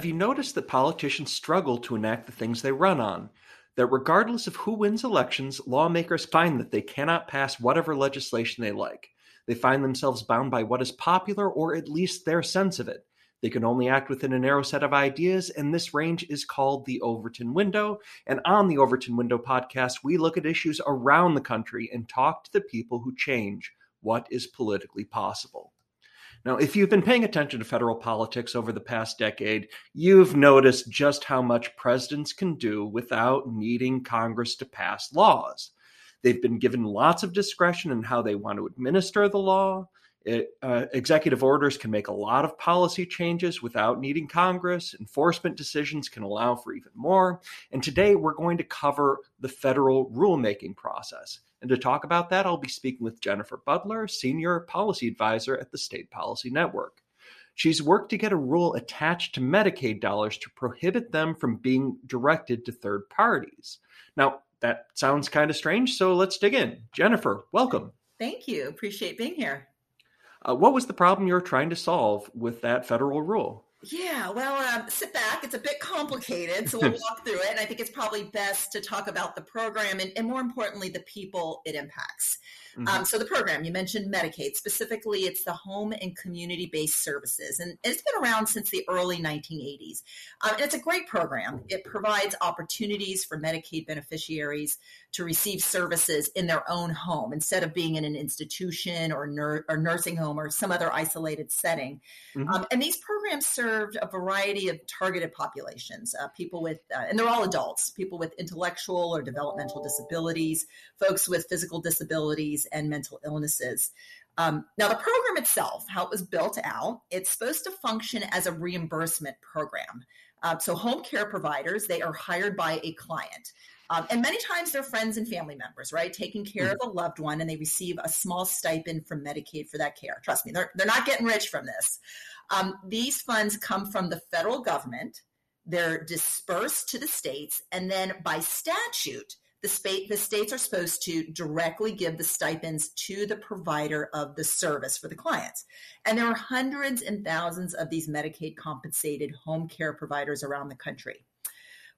have you noticed that politicians struggle to enact the things they run on? That regardless of who wins elections, lawmakers find that they cannot pass whatever legislation they like. They find themselves bound by what is popular or at least their sense of it. They can only act within a narrow set of ideas, and this range is called the Overton Window. And on the Overton Window podcast, we look at issues around the country and talk to the people who change what is politically possible. Now, if you've been paying attention to federal politics over the past decade, you've noticed just how much presidents can do without needing Congress to pass laws. They've been given lots of discretion in how they want to administer the law. It, uh, executive orders can make a lot of policy changes without needing Congress. Enforcement decisions can allow for even more. And today we're going to cover the federal rulemaking process. And to talk about that, I'll be speaking with Jennifer Butler, Senior Policy Advisor at the State Policy Network. She's worked to get a rule attached to Medicaid dollars to prohibit them from being directed to third parties. Now, that sounds kind of strange, so let's dig in. Jennifer, welcome. Thank you. Appreciate being here. Uh, what was the problem you were trying to solve with that federal rule? Yeah, well, um, sit back. It's a bit complicated, so we'll walk through it. And I think it's probably best to talk about the program and, and more importantly, the people it impacts. Mm-hmm. Um, so the program you mentioned Medicaid specifically, it's the home and community based services, and it's been around since the early 1980s. Um, and it's a great program. It provides opportunities for Medicaid beneficiaries to receive services in their own home instead of being in an institution or, nur- or nursing home or some other isolated setting. Mm-hmm. Um, and these programs served a variety of targeted populations, uh, people with, uh, and they're all adults, people with intellectual or developmental disabilities, folks with physical disabilities and mental illnesses. Um, now, the program itself, how it was built out, it's supposed to function as a reimbursement program. Uh, so, home care providers, they are hired by a client. Um, and many times they're friends and family members, right? Taking care mm-hmm. of a loved one, and they receive a small stipend from Medicaid for that care. Trust me, they're, they're not getting rich from this. Um, these funds come from the federal government, they're dispersed to the states, and then by statute, the, the states are supposed to directly give the stipends to the provider of the service for the clients. And there are hundreds and thousands of these Medicaid compensated home care providers around the country.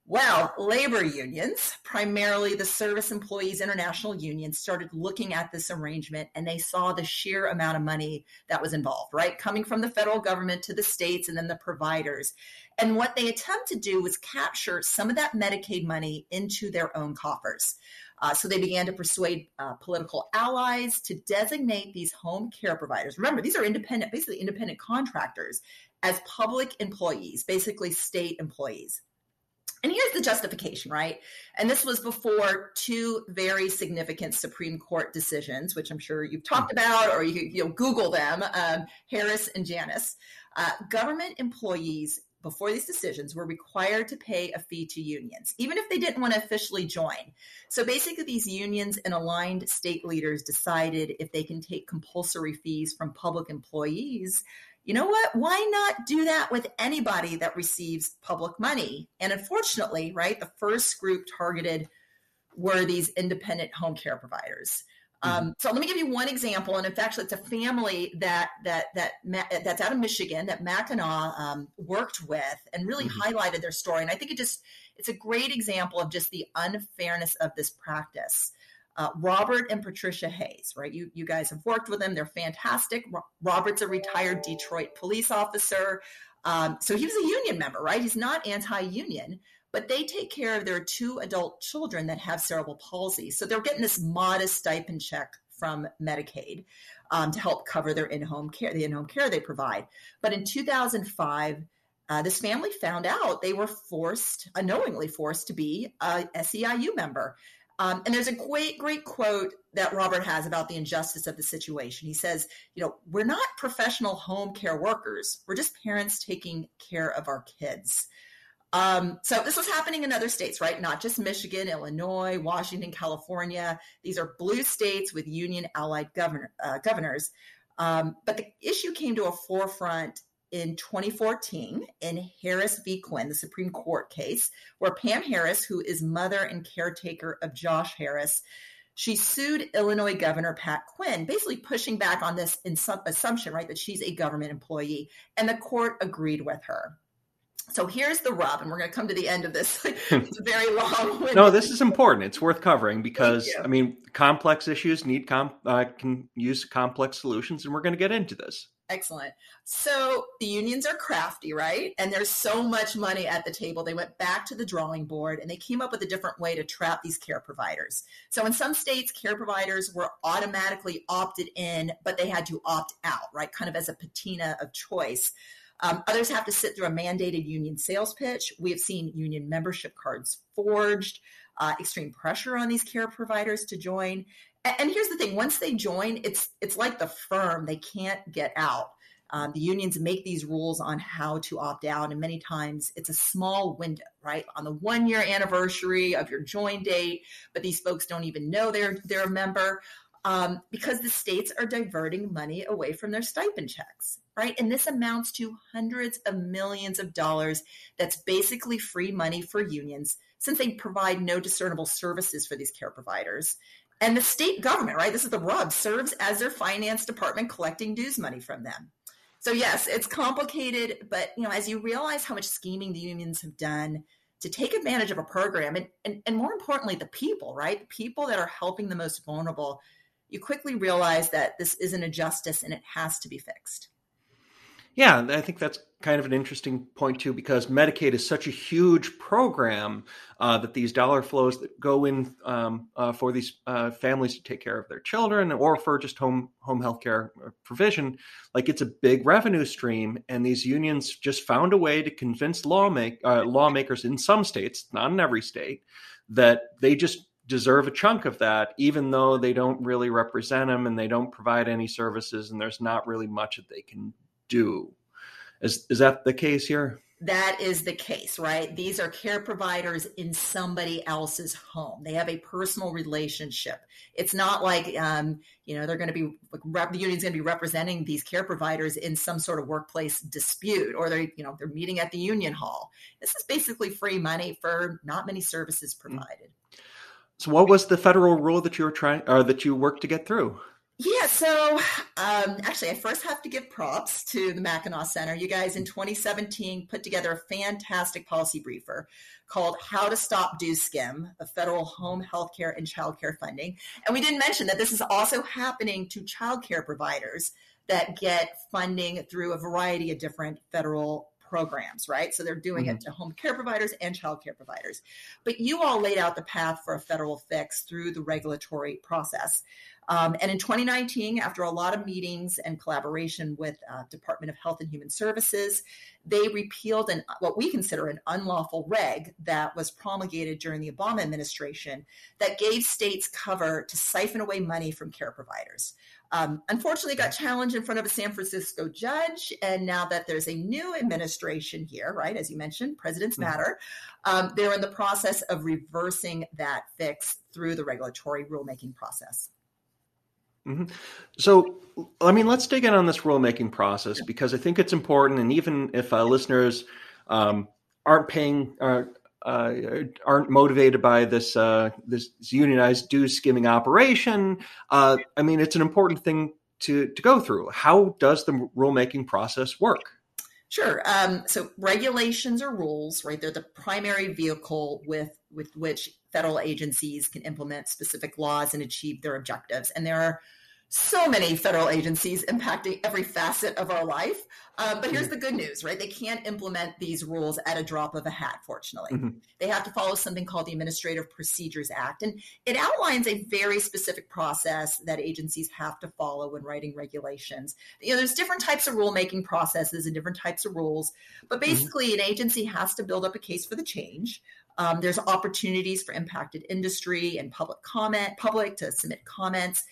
Well, labor unions, primarily the Service Employees International Union, started looking at this arrangement and they saw the sheer amount of money that was involved, right? Coming from the federal government to the states and then the providers. And what they attempted to do was capture some of that Medicaid money into their own coffers. Uh, so they began to persuade uh, political allies to designate these home care providers. Remember, these are independent, basically independent contractors, as public employees, basically state employees. And here's the justification, right? And this was before two very significant Supreme Court decisions, which I'm sure you've talked hmm. about or you, will Google them um, Harris and Janus. Uh, government employees before these decisions were required to pay a fee to unions, even if they didn't want to officially join. So basically, these unions and aligned state leaders decided if they can take compulsory fees from public employees, you know what? Why not do that with anybody that receives public money? And unfortunately, right, the first group targeted were these independent home care providers. Mm-hmm. Um, so let me give you one example, and in fact, it's a family that that that that's out of Michigan that Mackinac um, worked with and really mm-hmm. highlighted their story. And I think it just it's a great example of just the unfairness of this practice uh, Robert and Patricia Hayes, right? You, you guys have worked with them. They're fantastic. Robert's a retired Detroit police officer. Um, so he was a union member, right? He's not anti union, but they take care of their two adult children that have cerebral palsy. So they're getting this modest stipend check from Medicaid um, to help cover their in home care, the in home care they provide. But in 2005, uh, this family found out they were forced, unknowingly forced to be a SEIU member. Um, and there's a great, great quote that Robert has about the injustice of the situation. He says, you know, we're not professional home care workers. We're just parents taking care of our kids. Um, so this was happening in other states, right? Not just Michigan, Illinois, Washington, California. These are blue states with union allied governor, uh, governors. Um, but the issue came to a forefront in 2014 in Harris v. Quinn, the Supreme Court case, where Pam Harris, who is mother and caretaker of Josh Harris, she sued Illinois Governor Pat Quinn, basically pushing back on this assumption, right, that she's a government employee. And the court agreed with her. So here's the rub, and we're going to come to the end of this. it's very long. no, this is important. It's worth covering because I mean, complex issues need com- uh, can use complex solutions, and we're going to get into this. Excellent. So the unions are crafty, right? And there's so much money at the table. They went back to the drawing board and they came up with a different way to trap these care providers. So in some states, care providers were automatically opted in, but they had to opt out, right? Kind of as a patina of choice. Um, others have to sit through a mandated union sales pitch. We have seen union membership cards forged, uh, extreme pressure on these care providers to join. And, here's the thing: once they join, it's it's like the firm; they can't get out. Um, the unions make these rules on how to opt out, and many times it's a small window, right? On the one year anniversary of your join date, but these folks don't even know they're they're a member um, because the states are diverting money away from their stipend checks, right? And this amounts to hundreds of millions of dollars. That's basically free money for unions since they provide no discernible services for these care providers. And the state government, right? This is the rub, serves as their finance department collecting dues money from them. So yes, it's complicated, but you know, as you realize how much scheming the unions have done to take advantage of a program and, and, and more importantly, the people, right? The people that are helping the most vulnerable you quickly realize that this isn't a justice and it has to be fixed. Yeah, I think that's kind of an interesting point too, because Medicaid is such a huge program uh, that these dollar flows that go in um, uh, for these uh, families to take care of their children or for just home home health care provision, like it's a big revenue stream, and these unions just found a way to convince uh, lawmakers in some states, not in every state, that they just deserve a chunk of that, even though they don't really represent them and they don't provide any services, and there's not really much that they can do. Is is that the case here? That is the case, right? These are care providers in somebody else's home. They have a personal relationship. It's not like, um, you know, they're going to be rep, the union's going to be representing these care providers in some sort of workplace dispute, or they're, you know, they're meeting at the union hall. This is basically free money for not many services provided. Mm-hmm. So, what was the federal rule that you were trying, or that you worked to get through? Yeah, so um, actually, I first have to give props to the Mackinac Center. You guys in 2017 put together a fantastic policy briefer called How to Stop Do Skim of Federal Home Health Care and Child Care Funding. And we didn't mention that this is also happening to child care providers that get funding through a variety of different federal programs, right? So they're doing mm-hmm. it to home care providers and child care providers. But you all laid out the path for a federal fix through the regulatory process. Um, and in 2019, after a lot of meetings and collaboration with uh, Department of Health and Human Services, they repealed an what we consider an unlawful reg that was promulgated during the Obama administration that gave states cover to siphon away money from care providers. Um, unfortunately, got challenged in front of a San Francisco judge. And now that there's a new administration here, right, as you mentioned, presidents mm-hmm. matter, um, they're in the process of reversing that fix through the regulatory rulemaking process. Mm-hmm. So, I mean, let's dig in on this rulemaking process because I think it's important. And even if uh, listeners um, aren't paying, uh, uh, aren't motivated by this uh, this unionized dues skimming operation. Uh, I mean, it's an important thing to to go through. How does the rulemaking process work? Sure. Um, so regulations or rules, right? They're the primary vehicle with with which federal agencies can implement specific laws and achieve their objectives. And there are so many federal agencies impacting every facet of our life. Um, but here's mm-hmm. the good news, right? They can't implement these rules at a drop of a hat, fortunately. Mm-hmm. They have to follow something called the Administrative Procedures Act. And it outlines a very specific process that agencies have to follow when writing regulations. You know, there's different types of rulemaking processes and different types of rules, but mm-hmm. basically, mm-hmm. an agency has to build up a case for the change. Um, there's opportunities for impacted industry and public comment, public to submit comments.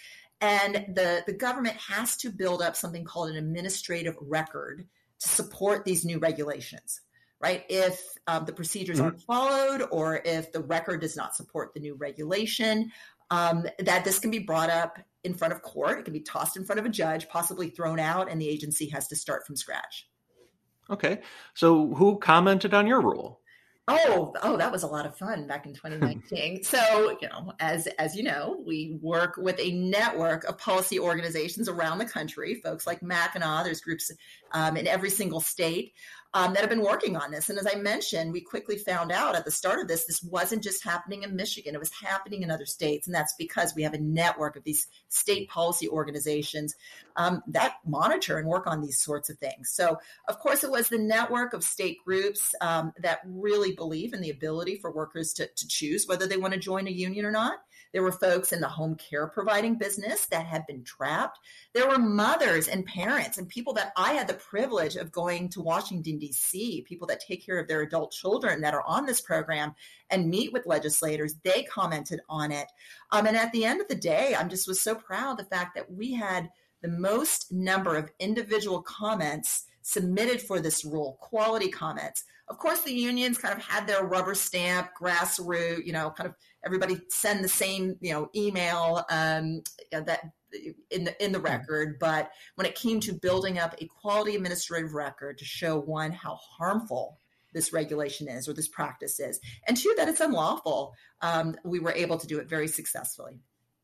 And the, the government has to build up something called an administrative record to support these new regulations, right? If um, the procedures mm-hmm. aren't followed or if the record does not support the new regulation, um, that this can be brought up in front of court. It can be tossed in front of a judge, possibly thrown out, and the agency has to start from scratch. Okay. So who commented on your rule? Oh, oh, that was a lot of fun back in 2019. so, you know, as as you know, we work with a network of policy organizations around the country. Folks like Mackinac, there's groups um, in every single state. Um, that have been working on this. And as I mentioned, we quickly found out at the start of this, this wasn't just happening in Michigan, it was happening in other states. And that's because we have a network of these state policy organizations um, that monitor and work on these sorts of things. So, of course, it was the network of state groups um, that really believe in the ability for workers to, to choose whether they want to join a union or not. There were folks in the home care providing business that had been trapped. There were mothers and parents and people that I had the privilege of going to Washington, D.C., people that take care of their adult children that are on this program and meet with legislators. They commented on it. Um, and at the end of the day, I'm just was so proud the fact that we had the most number of individual comments submitted for this rule, quality comments. Of course, the unions kind of had their rubber stamp, grassroots, you know, kind of everybody send the same, you know, email um, that in the in the record. But when it came to building up a quality administrative record to show one how harmful this regulation is or this practice is, and two that it's unlawful, um, we were able to do it very successfully.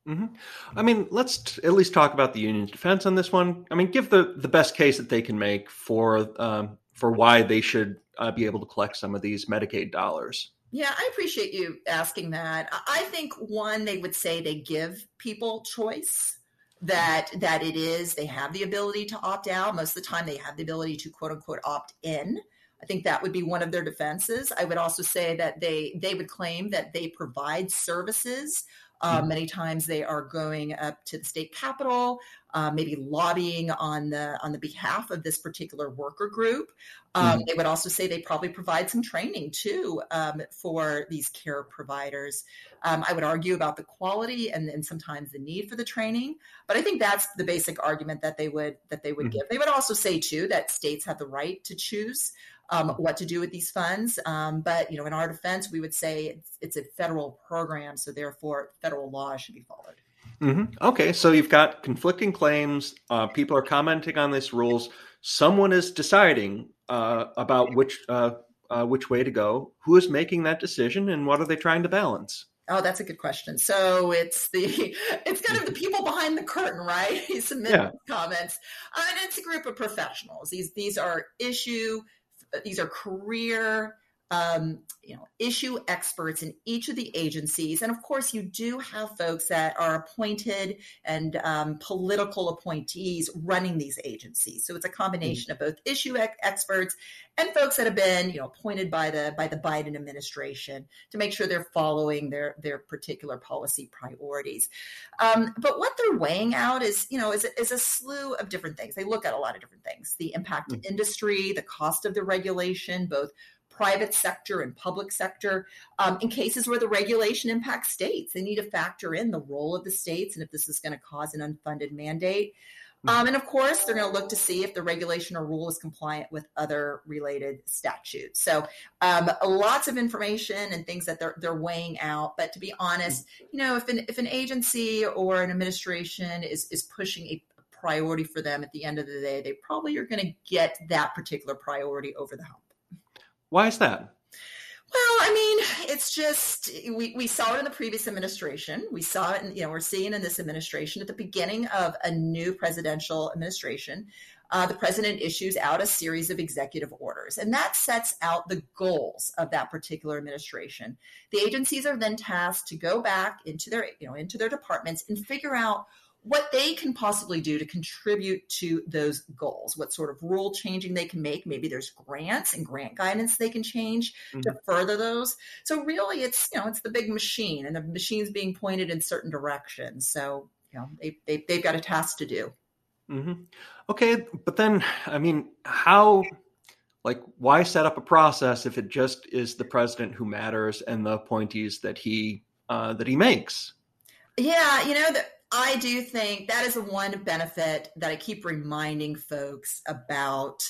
Mm-hmm. I mean, let's t- at least talk about the union's defense on this one. I mean, give the, the best case that they can make for um, for why they should uh, be able to collect some of these Medicaid dollars. Yeah, I appreciate you asking that. I think one, they would say they give people choice that that it is they have the ability to opt out. Most of the time, they have the ability to quote unquote opt in. I think that would be one of their defenses. I would also say that they they would claim that they provide services uh, mm-hmm. Many times they are going up to the state capitol, uh, maybe lobbying on the on the behalf of this particular worker group. Um, mm-hmm. They would also say they probably provide some training too um, for these care providers. Um, I would argue about the quality and, and sometimes the need for the training, but I think that's the basic argument that they would that they would mm-hmm. give. They would also say too that states have the right to choose um, what to do with these funds. Um, but you know, in our defense, we would say it's, it's, a federal program, so therefore federal law should be followed. Mm-hmm. Okay, so you've got conflicting claims. Uh, people are commenting on these rules. Someone is deciding uh, about which uh, uh which way to go. Who is making that decision, and what are they trying to balance? Oh, that's a good question. So it's the it's kind of the people behind the curtain, right? Submit yeah. comments, uh, and it's a group of professionals. These these are issue these are career um, you know, issue experts in each of the agencies. And of course, you do have folks that are appointed and um, political appointees running these agencies. So it's a combination mm-hmm. of both issue ex- experts and folks that have been, you know, appointed by the by the Biden administration to make sure they're following their their particular policy priorities. Um, but what they're weighing out is, you know, is, is a slew of different things. They look at a lot of different things: the impact mm-hmm. industry, the cost of the regulation, both private sector and public sector. Um, in cases where the regulation impacts states, they need to factor in the role of the states and if this is going to cause an unfunded mandate. Hmm. Um, and of course, they're going to look to see if the regulation or rule is compliant with other related statutes. So, um, lots of information and things that they're they're weighing out. But to be honest, you know, if an if an agency or an administration is is pushing a priority for them at the end of the day, they probably are going to get that particular priority over the hump. Why is that? Well, I mean, it's just we, we saw it in the previous administration. We saw it, and you know, we're seeing in this administration at the beginning of a new presidential administration. Uh, the president issues out a series of executive orders, and that sets out the goals of that particular administration. The agencies are then tasked to go back into their, you know, into their departments and figure out what they can possibly do to contribute to those goals, what sort of rule changing they can make. Maybe there's grants and grant guidance they can change mm-hmm. to further those. So really it's, you know, it's the big machine and the machine's being pointed in certain directions. So, you know, they, they, they've got a task to do. Mm-hmm. Okay. But then, I mean, how, like, why set up a process if it just is the president who matters and the appointees that he, uh, that he makes? Yeah. You know, that I do think that is the one benefit that I keep reminding folks about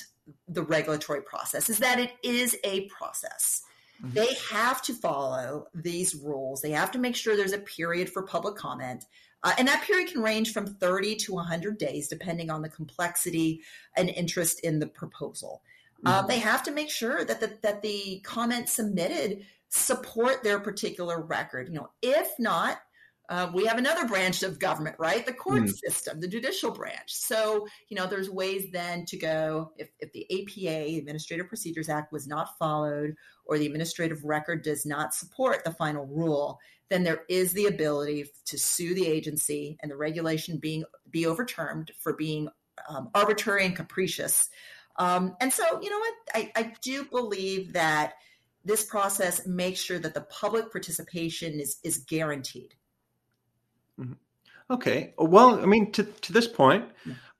the regulatory process is that it is a process. Mm-hmm. They have to follow these rules. They have to make sure there's a period for public comment. Uh, and that period can range from 30 to 100 days, depending on the complexity and interest in the proposal. Uh, mm-hmm. Uh, they have to make sure that the, that the comments submitted support their particular record. You know, if not, uh, we have another branch of government, right? The court mm. system, the judicial branch. So, you know, there's ways then to go if, if the APA, Administrative Procedures Act, was not followed or the administrative record does not support the final rule, then there is the ability to sue the agency and the regulation being be overturned for being um, arbitrary and capricious. Um, and so, you know what? I, I do believe that this process makes sure that the public participation is is guaranteed. Mm-hmm. Okay. Well, I mean, to to this point,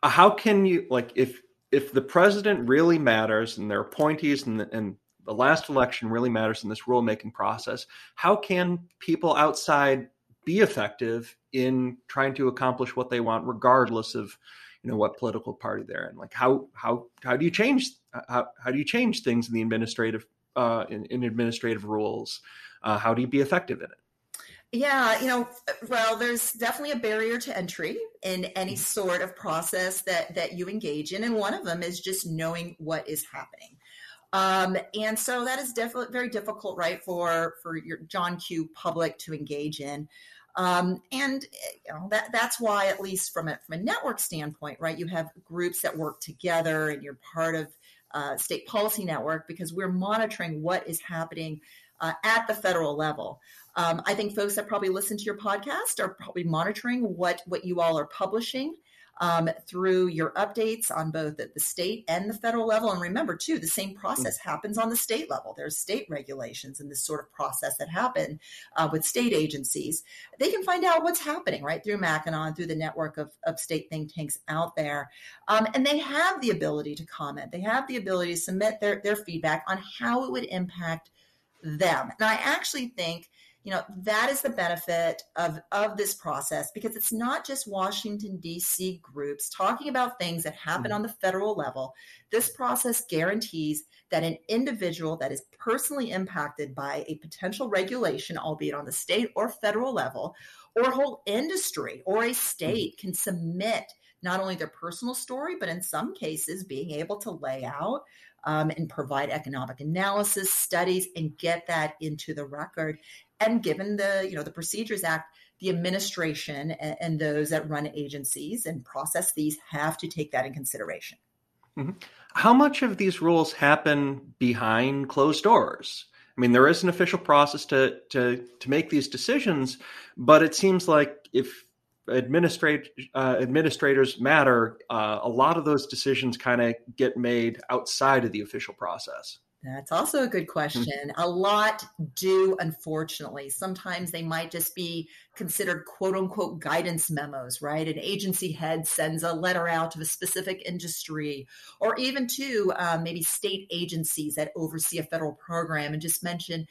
uh, how can you like if if the president really matters and their appointees and the, and the last election really matters in this rulemaking process, how can people outside be effective in trying to accomplish what they want, regardless of you know what political party they're in? Like how how how do you change how how do you change things in the administrative uh, in, in administrative rules? Uh, how do you be effective in it? Yeah, you know, well, there's definitely a barrier to entry in any mm-hmm. sort of process that that you engage in, and one of them is just knowing what is happening. Um, and so that is definitely very difficult, right, for for your John Q public to engage in. Um, and you know, that that's why, at least from a from a network standpoint, right, you have groups that work together, and you're part of uh, state policy network because we're monitoring what is happening uh, at the federal level. Um, I think folks that probably listen to your podcast are probably monitoring what what you all are publishing um, through your updates on both the, the, state and the federal level. And remember, too, the same process mm-hmm. happens on the state level. There's state regulations and this sort of process that happen uh, with state agencies. They can find out what's happening right through Mackinac, through the network of, of state think tanks out there. Um, and they have the ability to comment. They have the ability to submit their, their feedback on how it would impact them. And I actually think you know that is the benefit of of this process because it's not just washington d.c groups talking about things that happen mm-hmm. on the federal level this process guarantees that an individual that is personally impacted by a potential regulation albeit on the state or federal level or a whole industry or a state mm-hmm. can submit not only their personal story but in some cases being able to lay out um, and provide economic analysis studies and get that into the record. And given the you know the procedures act the administration and, and those that run agencies and process these have to take that in consideration. Mm-hmm. how much of these rules happen behind closed doors? I mean, there is an official process to to to make these decisions, but it seems like if administrate uh, administrators matter, uh, a lot of those decisions kind of get made outside of the official process. That's also a good hmm. question. A lot do, unfortunately. Sometimes they might just be considered quote unquote guidance memos, right? An agency head sends a letter out to a specific industry, or even to uh, maybe state agencies that oversee a federal program and just mention,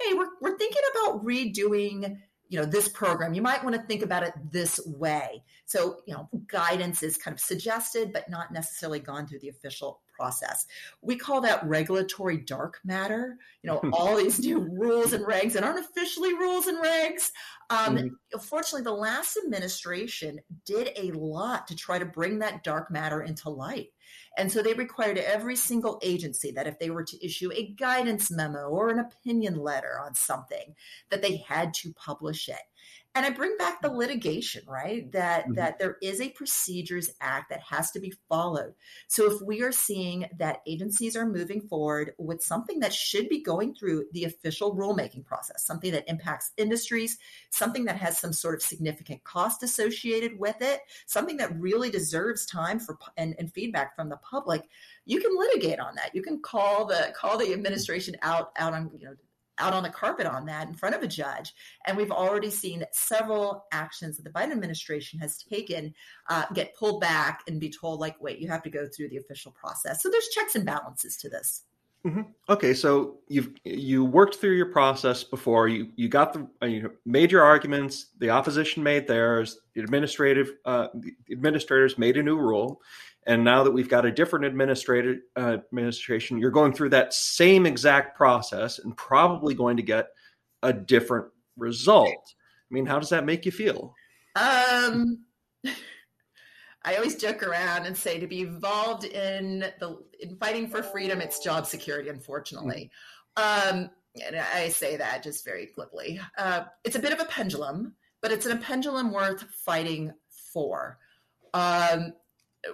hey, we're, we're thinking about redoing you know this program you might want to think about it this way. So you know guidance is kind of suggested but not necessarily gone through the official process. We call that regulatory dark matter. You know all these new rules and regs that aren't officially rules and regs. Um, mm-hmm. unfortunately the last administration did a lot to try to bring that dark matter into light. And so they required every single agency that if they were to issue a guidance memo or an opinion letter on something, that they had to publish it and i bring back the litigation right? That mm-hmm. that there is a procedures act that has to be followed. So if we are seeing that agencies are moving forward with something that should be going through the official rulemaking process something that impacts industries something that has some sort of significant cost associated with it something that really deserves time for and, and feedback from the public you can litigate on that. You can call the call the administration out out on you know out on the carpet on that in front of a judge. And we've already seen several actions that the Biden administration has taken uh, get pulled back and be told, like, wait, you have to go through the official process. So there's checks and balances to this. Mm-hmm. Okay, so you've you worked through your process before. You you got the uh, you made your arguments. The opposition made theirs. The administrative uh, the administrators made a new rule. And now that we've got a different administrator, uh, administration, you're going through that same exact process and probably going to get a different result. I mean, how does that make you feel? Um, I always joke around and say to be involved in the in fighting for freedom, it's job security. Unfortunately, mm-hmm. um, and I say that just very glibly. Uh, it's a bit of a pendulum but it's a pendulum worth fighting for. Um,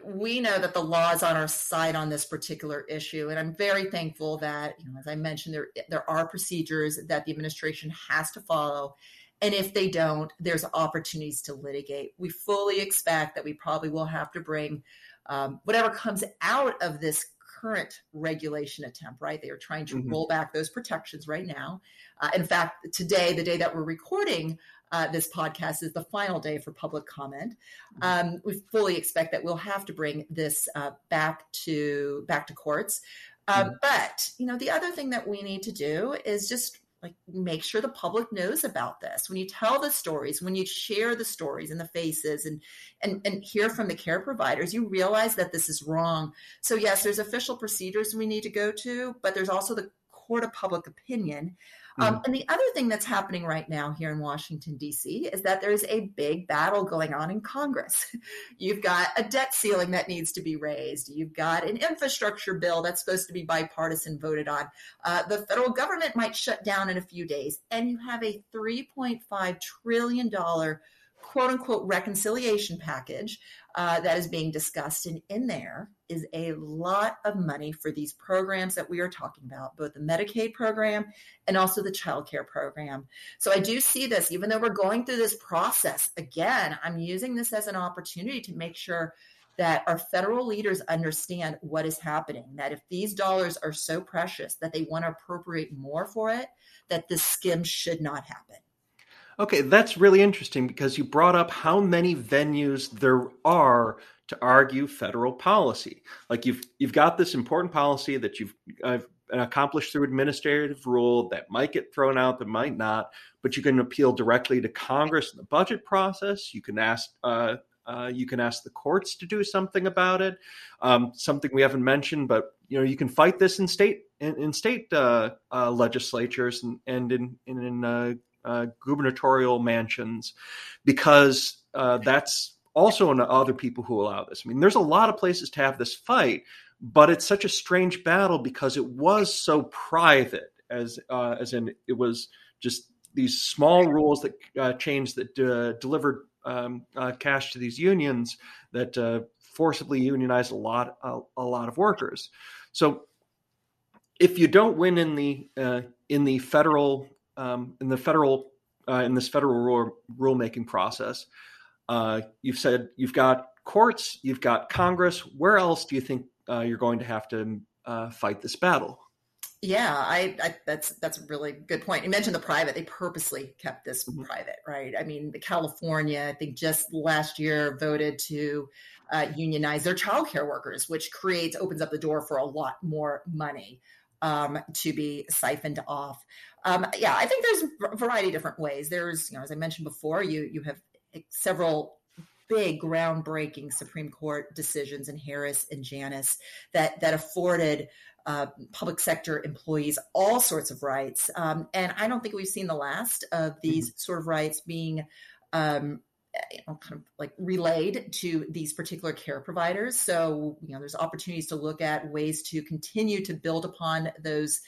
we know that the law is on our side on this particular issue, and I'm very thankful that, you know, as I mentioned, there there are procedures that the administration has to follow, and if they don't, there's opportunities to litigate. We fully expect that we probably will have to bring um, whatever comes out of this current regulation attempt, right? They are trying to mm-hmm. roll back those protections right now. Uh, in fact, today, the day that we're recording uh, this podcast, is the final day for public comment. Mm-hmm. Um, we fully expect that we'll have to bring this uh, back to back to courts. Uh, mm-hmm. But you know, the other thing that we need to do is just like make sure the public knows about this when you tell the stories when you share the stories and the faces and and and hear from the care providers you realize that this is wrong so yes there's official procedures we need to go to but there's also the court of public opinion um, mm-hmm. and the other thing that's happening right now here in Washington, D.C., is that there's a big battle going on in Congress. You've got a debt ceiling that needs to be raised. You've got an infrastructure bill that's supposed to be bipartisan voted on. Uh, the federal government might shut down in a few days. And you have a $3.5 trillion quote unquote reconciliation package uh, that is being discussed. And in there is a lot of money for these programs that we are talking about, both the Medicaid program and also the child care program. So I do see this, even though we're going through this process, again, I'm using this as an opportunity to make sure that our federal leaders understand what is happening, that if these dollars are so precious that they want to appropriate more for it, that this skim should not happen. Okay, that's really interesting because you brought up how many venues there are to argue federal policy. Like you've you've got this important policy that you've accomplished through administrative rule that might get thrown out, that might not, but you can appeal directly to Congress in the budget process. You can ask. Uh, uh, you can ask the courts to do something about it. Um, something we haven't mentioned, but you know you can fight this in state in, in state uh, uh, legislatures and, and in in, uh, uh, gubernatorial mansions because uh, that's also in other people who allow this. I mean, there's a lot of places to have this fight, but it's such a strange battle because it was so private, as uh, as in it was just these small rules that uh, changed that uh, delivered um, uh, cash to these unions that uh, forcibly unionized a lot a, a, lot of workers. So if you don't win in the uh, in the federal um, in the federal uh, in this federal rule, rulemaking process. Uh, you've said you've got courts, you've got Congress. Where else do you think uh, you're going to have to uh, fight this battle? Yeah, I, I, that's that's a really good point. You mentioned the private; they purposely kept this mm-hmm. private, right? I mean, California, I think just last year voted to uh, unionize their childcare workers, which creates opens up the door for a lot more money um, to be siphoned off. Um, yeah, I think there's a variety of different ways. There's, you know, as I mentioned before, you you have several big groundbreaking Supreme Court decisions in Harris and Janus that that afforded uh, public sector employees all sorts of rights. Um, and I don't think we've seen the last of these mm-hmm. sort of rights being um, you know, kind of like relayed to these particular care providers. So, you know, there's opportunities to look at ways to continue to build upon those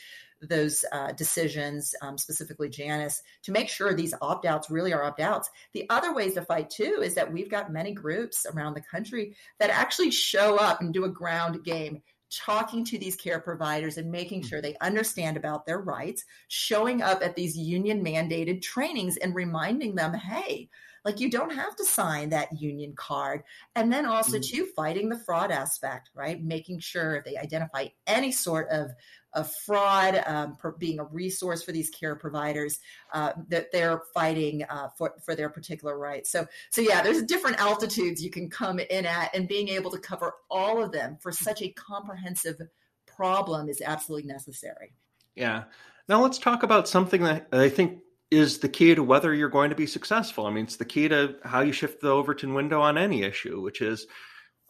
those uh, decisions, um, specifically Janus, to make sure these opt outs really are opt outs. The other ways to fight too is that we've got many groups around the country that actually show up and do a ground game talking to these care providers and making sure they understand about their rights, showing up at these union mandated trainings and reminding them, hey, like you don't have to sign that union card. And then also mm-hmm. too fighting the fraud aspect, right? Making sure if they identify any sort of of fraud, um, being a resource for these care providers, uh, that they're fighting uh, for for their particular rights. So, so yeah, there's different altitudes you can come in at, and being able to cover all of them for such a comprehensive problem is absolutely necessary. Yeah. Now let's talk about something that I think is the key to whether you're going to be successful. I mean, it's the key to how you shift the Overton window on any issue, which is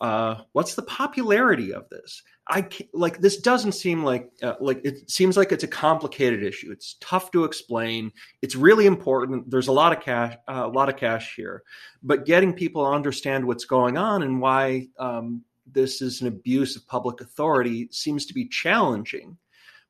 uh, what's the popularity of this? I like this doesn't seem like uh, like it seems like it's a complicated issue. It's tough to explain. It's really important. There's a lot of cash, uh, a lot of cash here, but getting people to understand what's going on and why um, this is an abuse of public authority seems to be challenging.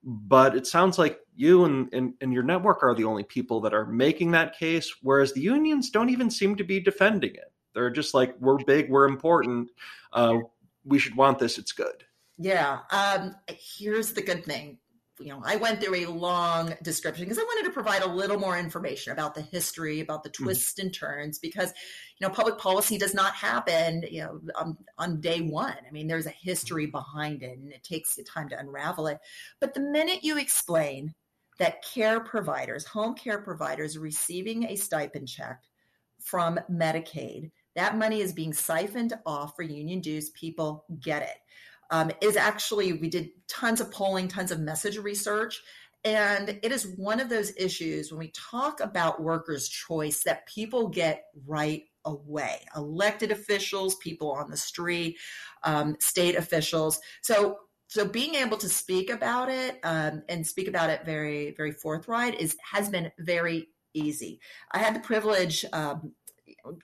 But it sounds like you and, and, and your network are the only people that are making that case, whereas the unions don't even seem to be defending it. They're just like, we're big, we're important, uh, we should want this, it's good. Yeah. Um, here's the good thing you know, I went through a long description because I wanted to provide a little more information about the history, about the mm-hmm. twists mm-hmm. and turns, because you know, public policy does not happen, you know, on, on day one. I mean, there's a history behind it, and it takes the time to unravel it. But the minute you explain that care providers, home care providers, receiving a stipend check from Medicaid, that money is being siphoned off for union dues. People get it um, is actually, we did tons of polling, tons of message research. And it is one of those issues when we talk about workers' choice that people get right away elected officials, people on the street, um, state officials. So, so being able to speak about it um, and speak about it very, very forthright is has been very easy. I had the privilege um,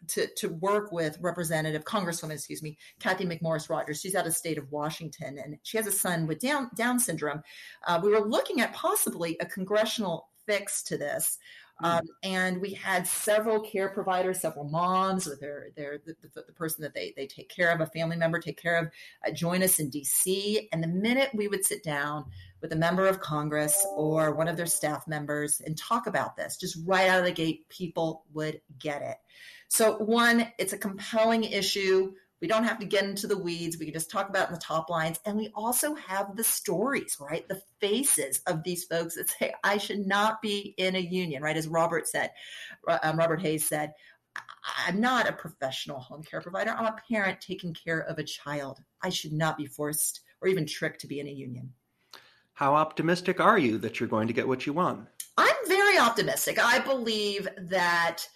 to, to work with Representative Congresswoman, excuse me, Cathy McMorris Rodgers. She's out of state of Washington, and she has a son with Down Down syndrome. Uh, we were looking at possibly a congressional fix to this. Hmm. Um, and we had several care providers, several moms with their, their the, the, the, person that they, they take care of, a family member take care of, uh, join us in DC. And the minute we would sit down with a member of Congress or one of their staff members and talk about this, just right out of the gate, people would get it. So, one, it's a compelling issue. We don't have to get into the weeds. We can just talk about in the top lines. And we also have the stories, right? The faces of these folks that say, I should not be in a union, right? As Robert said, um, Robert Hayes said, I'm not a professional home care provider. I'm a parent taking care of a child. I should not be forced or even tricked to be in a union. How optimistic are you that you're going to get what you want? I'm very optimistic. I believe that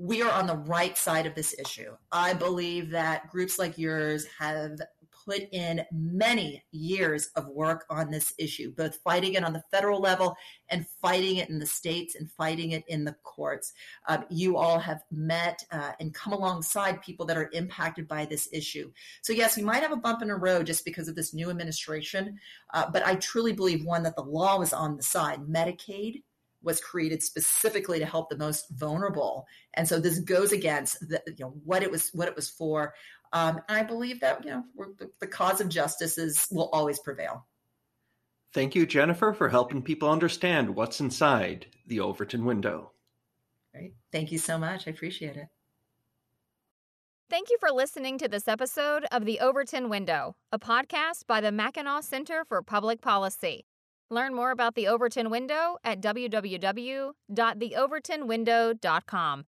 we are on the right side of this issue. I believe that groups like yours have put in many years of work on this issue, both fighting it on the federal level and fighting it in the states and fighting it in the courts. Um, you all have met uh, and come alongside people that are impacted by this issue. So, yes, we might have a bump in the road just because of this new administration, uh, but I truly believe one that the law was on the side. Medicaid was created specifically to help the most vulnerable. And so this goes against the, you know what it was what it was for. Um, and i believe that you know the, the cause of justice is will always prevail. Thank you jennifer for helping people understand what's inside the overton window. Great. thank you so much. I appreciate it. Thank you for listening to this episode of The Overton Window, a podcast by the Mackinac Center for Public Policy. Learn more about the Overton Window at www.theovertonwindow.com.